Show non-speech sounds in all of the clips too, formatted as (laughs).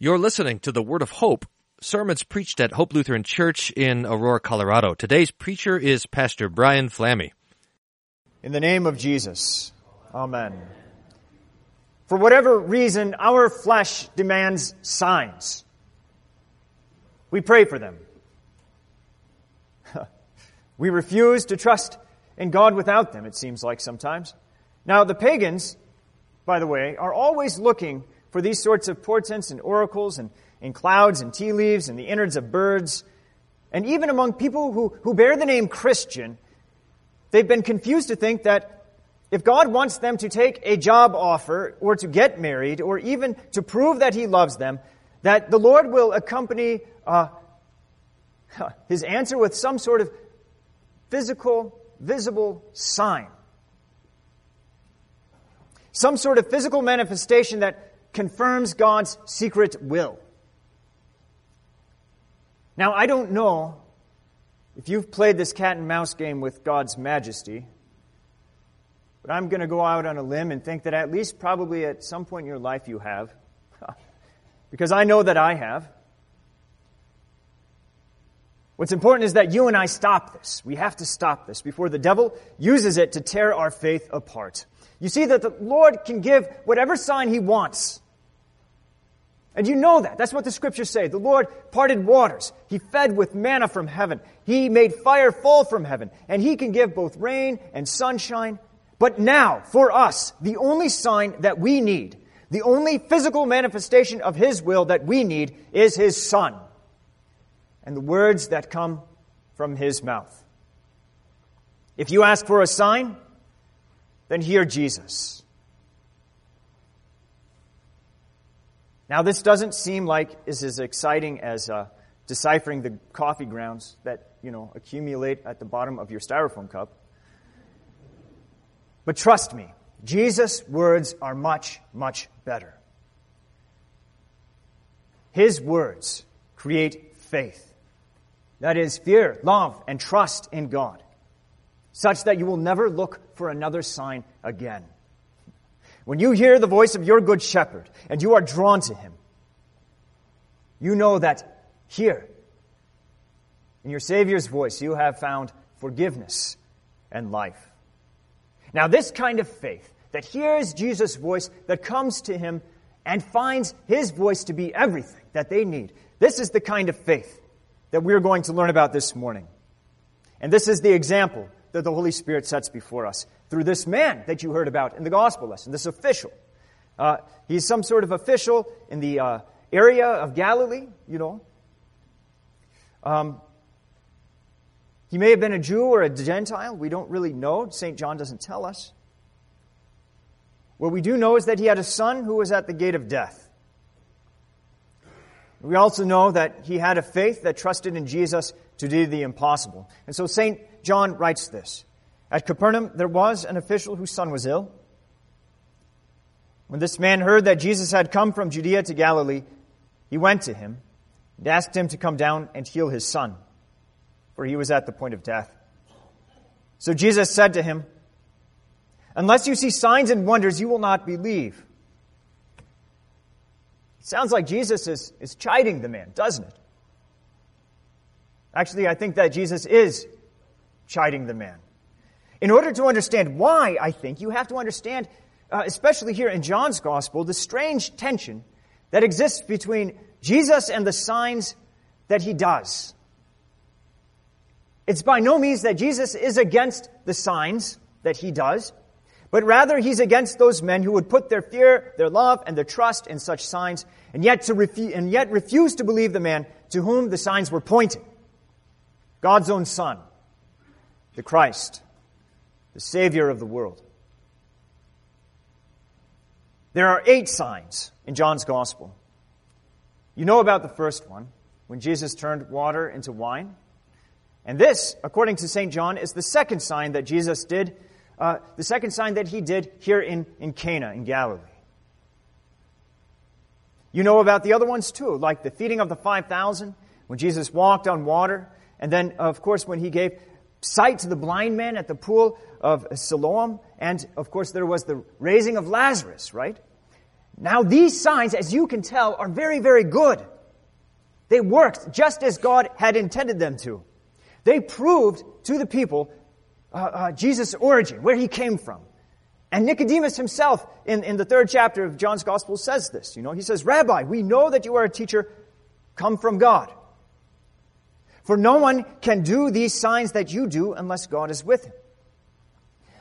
You're listening to the Word of Hope, sermons preached at Hope Lutheran Church in Aurora, Colorado. Today's preacher is Pastor Brian Flamme. In the name of Jesus, Amen. For whatever reason, our flesh demands signs. We pray for them. (laughs) we refuse to trust in God without them, it seems like sometimes. Now, the pagans, by the way, are always looking for these sorts of portents and oracles and, and clouds and tea leaves and the innards of birds. And even among people who, who bear the name Christian, they've been confused to think that if God wants them to take a job offer or to get married or even to prove that He loves them, that the Lord will accompany uh, (laughs) His answer with some sort of physical, visible sign. Some sort of physical manifestation that confirms God's secret will. Now, I don't know if you've played this cat and mouse game with God's majesty, but I'm going to go out on a limb and think that at least probably at some point in your life you have. (laughs) because I know that I have. What's important is that you and I stop this. We have to stop this before the devil uses it to tear our faith apart. You see that the Lord can give whatever sign he wants. And you know that. That's what the scriptures say. The Lord parted waters. He fed with manna from heaven. He made fire fall from heaven. And He can give both rain and sunshine. But now, for us, the only sign that we need, the only physical manifestation of His will that we need is His Son and the words that come from His mouth. If you ask for a sign, then hear Jesus. Now, this doesn't seem like is as exciting as uh, deciphering the coffee grounds that you know accumulate at the bottom of your styrofoam cup. But trust me, Jesus' words are much, much better. His words create faith. That is, fear, love, and trust in God, such that you will never look for another sign again. When you hear the voice of your good shepherd and you are drawn to him, you know that here, in your Savior's voice, you have found forgiveness and life. Now, this kind of faith that hears Jesus' voice, that comes to him and finds his voice to be everything that they need, this is the kind of faith that we're going to learn about this morning. And this is the example that the Holy Spirit sets before us through this man that you heard about in the gospel lesson, this official. Uh, he's some sort of official in the uh, area of Galilee, you know. Um, he may have been a Jew or a Gentile. We don't really know. St. John doesn't tell us. What we do know is that he had a son who was at the gate of death. We also know that he had a faith that trusted in Jesus to do the impossible. And so St. John writes this At Capernaum, there was an official whose son was ill. When this man heard that Jesus had come from Judea to Galilee, he went to him and asked him to come down and heal his son, for he was at the point of death. So Jesus said to him, Unless you see signs and wonders, you will not believe. It Sounds like Jesus is, is chiding the man, doesn't it? Actually, I think that Jesus is chiding the man. In order to understand why, I think, you have to understand, uh, especially here in John's Gospel, the strange tension that exists between Jesus and the signs that he does. It's by no means that Jesus is against the signs that he does, but rather he's against those men who would put their fear, their love, and their trust in such signs, and yet, to refu- and yet refuse to believe the man to whom the signs were pointing. God's own Son, the Christ, the Savior of the world. There are eight signs in John's Gospel. You know about the first one, when Jesus turned water into wine. And this, according to St. John, is the second sign that Jesus did, uh, the second sign that he did here in, in Cana in Galilee. You know about the other ones too, like the feeding of the 5,000, when Jesus walked on water, and then, of course, when he gave sight to the blind man at the pool of Siloam, and, of course, there was the raising of Lazarus, right? Now, these signs, as you can tell, are very, very good. They worked just as God had intended them to. They proved to the people uh, uh, Jesus' origin, where he came from. And Nicodemus himself, in, in the third chapter of John's Gospel, says this. You know, he says, Rabbi, we know that you are a teacher come from God. For no one can do these signs that you do unless God is with him.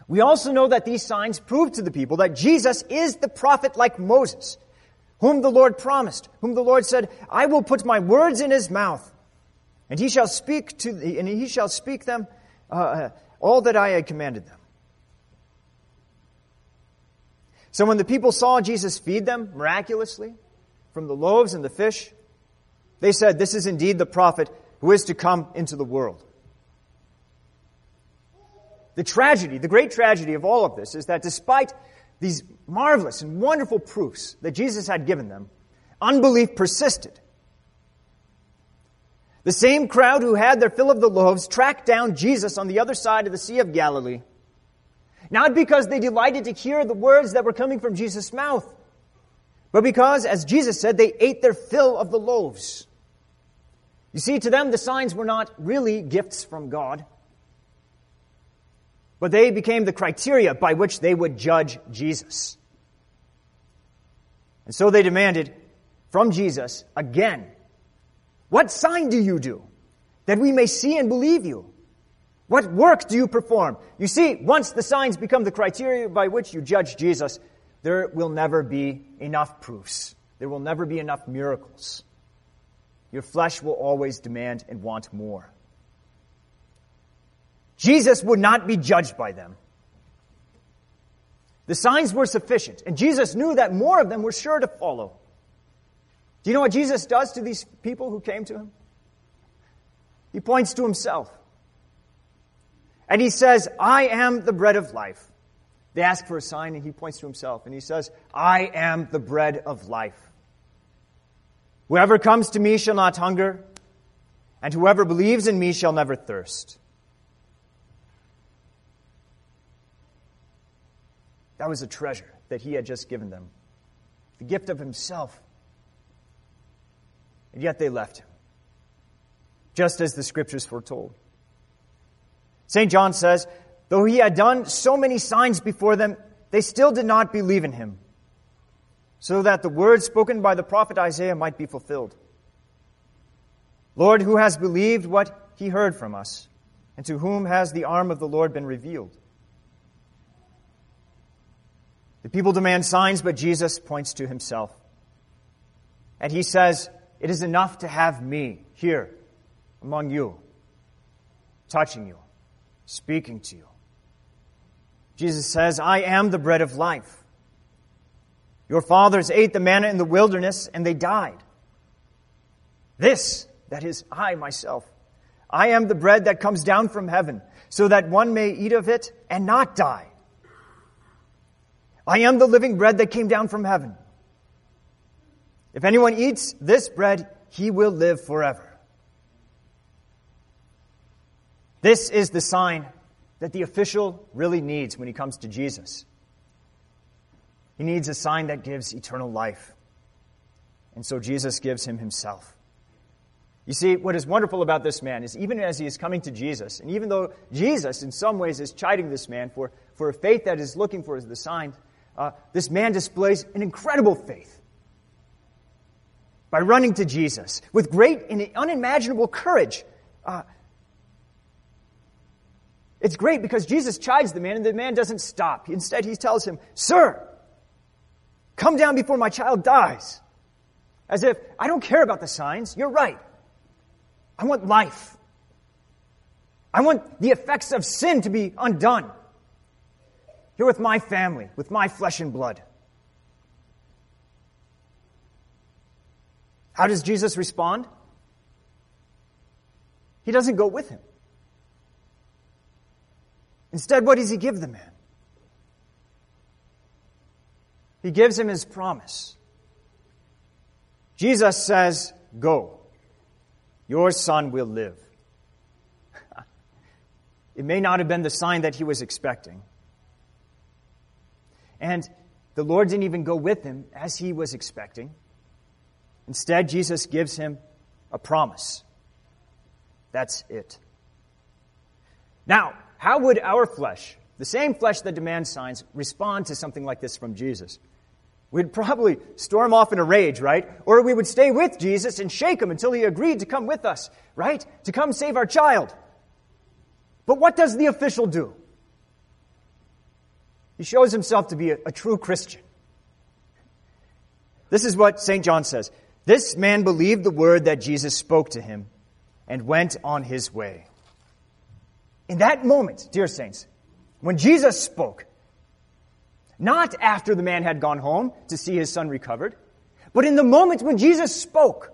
We also know that these signs prove to the people that Jesus is the prophet like Moses, whom the Lord promised, whom the Lord said, I will put my words in his mouth, and he shall speak to, the, and he shall speak them, uh, uh all that I had commanded them. So when the people saw Jesus feed them miraculously from the loaves and the fish, they said, This is indeed the prophet who is to come into the world. The tragedy, the great tragedy of all of this is that despite these marvelous and wonderful proofs that Jesus had given them, unbelief persisted. The same crowd who had their fill of the loaves tracked down Jesus on the other side of the Sea of Galilee, not because they delighted to hear the words that were coming from Jesus' mouth, but because, as Jesus said, they ate their fill of the loaves. You see, to them, the signs were not really gifts from God but they became the criteria by which they would judge Jesus. And so they demanded from Jesus again, What sign do you do that we may see and believe you? What work do you perform? You see, once the signs become the criteria by which you judge Jesus, there will never be enough proofs. There will never be enough miracles. Your flesh will always demand and want more. Jesus would not be judged by them. The signs were sufficient, and Jesus knew that more of them were sure to follow. Do you know what Jesus does to these people who came to him? He points to himself. And he says, I am the bread of life. They ask for a sign, and he points to himself, and he says, I am the bread of life. Whoever comes to me shall not hunger, and whoever believes in me shall never thirst. That was a treasure that he had just given them the gift of himself. And yet they left him, just as the scriptures foretold. St. John says, though he had done so many signs before them, they still did not believe in him, so that the words spoken by the prophet Isaiah might be fulfilled. Lord, who has believed what he heard from us, and to whom has the arm of the Lord been revealed? The people demand signs, but Jesus points to himself. And he says, It is enough to have me here among you, touching you, speaking to you. Jesus says, I am the bread of life. Your fathers ate the manna in the wilderness and they died. This, that is, I myself, I am the bread that comes down from heaven, so that one may eat of it and not die. I am the living bread that came down from heaven. If anyone eats this bread, he will live forever. This is the sign that the official really needs when he comes to Jesus. He needs a sign that gives eternal life. And so Jesus gives him himself. You see, what is wonderful about this man is even as he is coming to Jesus, and even though Jesus in some ways is chiding this man for, for a faith that is looking for the sign, uh, this man displays an incredible faith by running to Jesus with great and unimaginable courage. Uh, it's great because Jesus chides the man and the man doesn't stop. Instead, he tells him, Sir, come down before my child dies. As if, I don't care about the signs. You're right. I want life. I want the effects of sin to be undone. Here with my family, with my flesh and blood. How does Jesus respond? He doesn't go with him. Instead, what does he give the man? He gives him his promise. Jesus says, Go. Your son will live. (laughs) it may not have been the sign that he was expecting. And the Lord didn't even go with him as he was expecting. Instead, Jesus gives him a promise. That's it. Now, how would our flesh, the same flesh that demands signs, respond to something like this from Jesus? We'd probably storm off in a rage, right? Or we would stay with Jesus and shake him until he agreed to come with us, right? To come save our child. But what does the official do? He shows himself to be a, a true Christian. This is what St. John says. This man believed the word that Jesus spoke to him and went on his way. In that moment, dear saints, when Jesus spoke, not after the man had gone home to see his son recovered, but in the moment when Jesus spoke,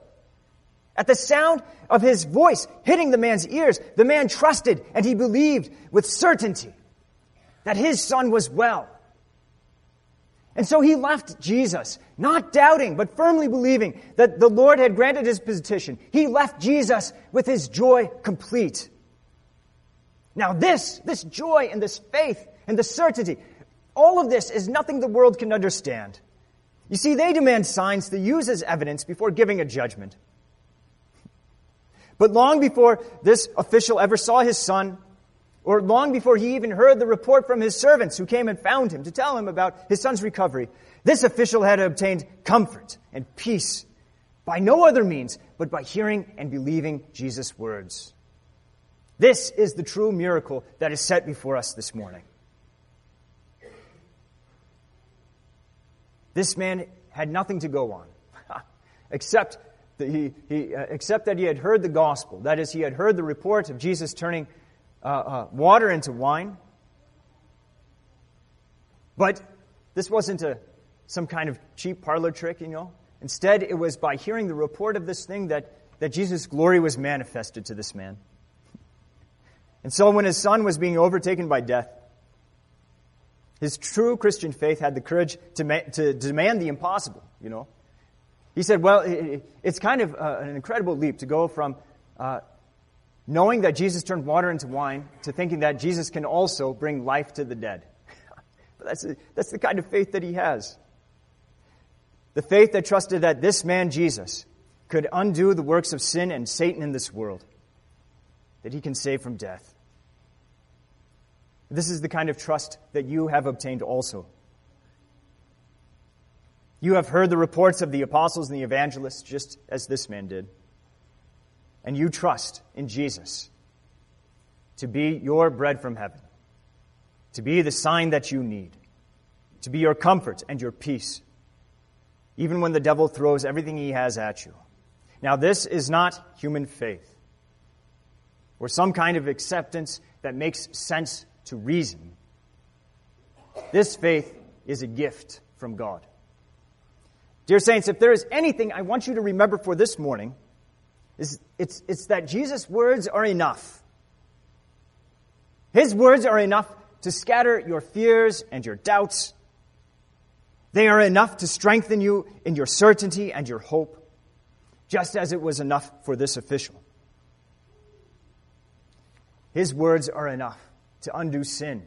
at the sound of his voice hitting the man's ears, the man trusted and he believed with certainty that his son was well. And so he left Jesus, not doubting, but firmly believing that the Lord had granted his petition. He left Jesus with his joy complete. Now, this, this joy and this faith and the certainty, all of this is nothing the world can understand. You see, they demand signs to use as evidence before giving a judgment. But long before this official ever saw his son, or long before he even heard the report from his servants who came and found him to tell him about his son's recovery, this official had obtained comfort and peace by no other means but by hearing and believing Jesus' words. This is the true miracle that is set before us this morning. This man had nothing to go on (laughs) except that he, he uh, except that he had heard the gospel. That is, he had heard the report of Jesus turning uh, uh, water into wine. But this wasn't a, some kind of cheap parlor trick, you know. Instead, it was by hearing the report of this thing that, that Jesus' glory was manifested to this man. And so, when his son was being overtaken by death, his true Christian faith had the courage to, ma- to demand the impossible, you know. He said, Well, it's kind of uh, an incredible leap to go from uh, knowing that Jesus turned water into wine to thinking that Jesus can also bring life to the dead. (laughs) but that's, that's the kind of faith that he has. The faith that trusted that this man, Jesus, could undo the works of sin and Satan in this world, that he can save from death. This is the kind of trust that you have obtained also. You have heard the reports of the apostles and the evangelists, just as this man did and you trust in Jesus to be your bread from heaven, to be the sign that you need, to be your comfort and your peace, even when the devil throws everything he has at you. Now, this is not human faith or some kind of acceptance that makes sense to reason. This faith is a gift from God. Dear Saints, if there is anything I want you to remember for this morning, is it's, it's that Jesus' words are enough. His words are enough to scatter your fears and your doubts. They are enough to strengthen you in your certainty and your hope, just as it was enough for this official. His words are enough to undo sin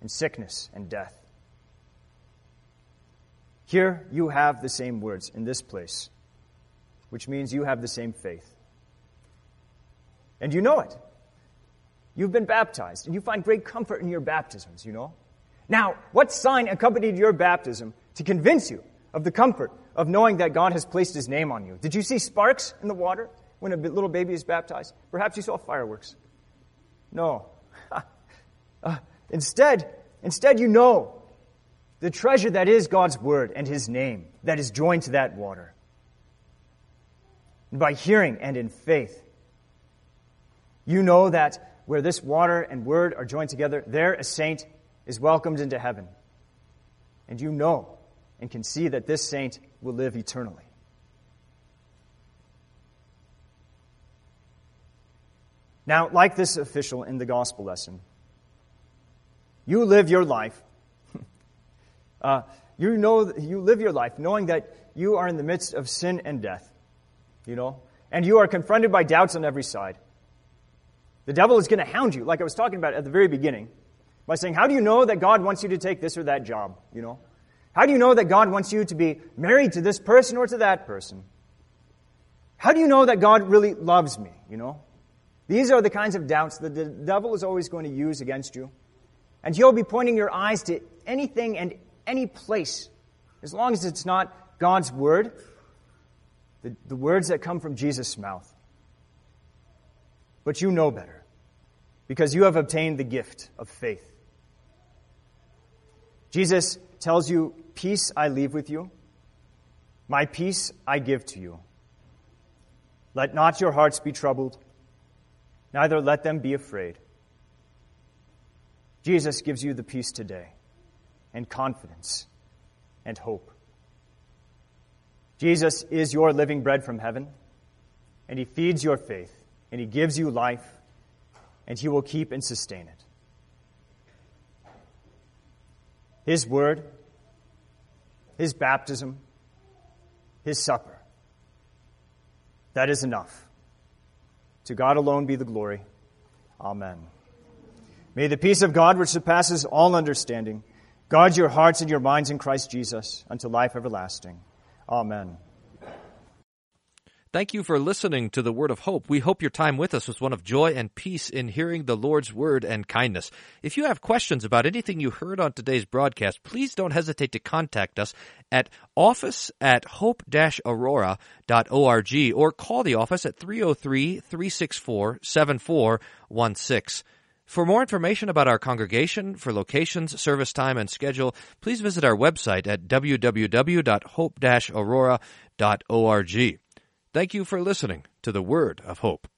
and sickness and death. Here you have the same words in this place which means you have the same faith. And you know it. You've been baptized, and you find great comfort in your baptisms, you know? Now, what sign accompanied your baptism to convince you of the comfort of knowing that God has placed his name on you? Did you see sparks in the water when a little baby is baptized? Perhaps you saw fireworks. No. Uh, instead, instead you know the treasure that is God's word and his name that is joined to that water and by hearing and in faith. You know that where this water and word are joined together, there a saint is welcomed into heaven. And you know and can see that this saint will live eternally. Now, like this official in the gospel lesson, you live your life. (laughs) uh, you know you live your life knowing that you are in the midst of sin and death you know? And you are confronted by doubts on every side. The devil is going to hound you, like I was talking about at the very beginning, by saying, How do you know that God wants you to take this or that job? You know? How do you know that God wants you to be married to this person or to that person? How do you know that God really loves me? You know? These are the kinds of doubts that the devil is always going to use against you. And you'll be pointing your eyes to anything and any place, as long as it's not God's word, the, the words that come from Jesus' mouth. But you know better, because you have obtained the gift of faith. Jesus tells you, Peace I leave with you, my peace I give to you. Let not your hearts be troubled, neither let them be afraid. Jesus gives you the peace today, and confidence, and hope. Jesus is your living bread from heaven, and He feeds your faith, and He gives you life, and He will keep and sustain it. His word, His baptism, His supper. That is enough. To God alone be the glory. Amen. May the peace of God, which surpasses all understanding, guard your hearts and your minds in Christ Jesus unto life everlasting. Amen. Thank you for listening to the Word of Hope. We hope your time with us was one of joy and peace in hearing the Lord's Word and kindness. If you have questions about anything you heard on today's broadcast, please don't hesitate to contact us at office at hope-aurora.org or call the office at 303-364-7416. For more information about our congregation, for locations, service time, and schedule, please visit our website at www.hope-aurora.org. Thank you for listening to the Word of Hope.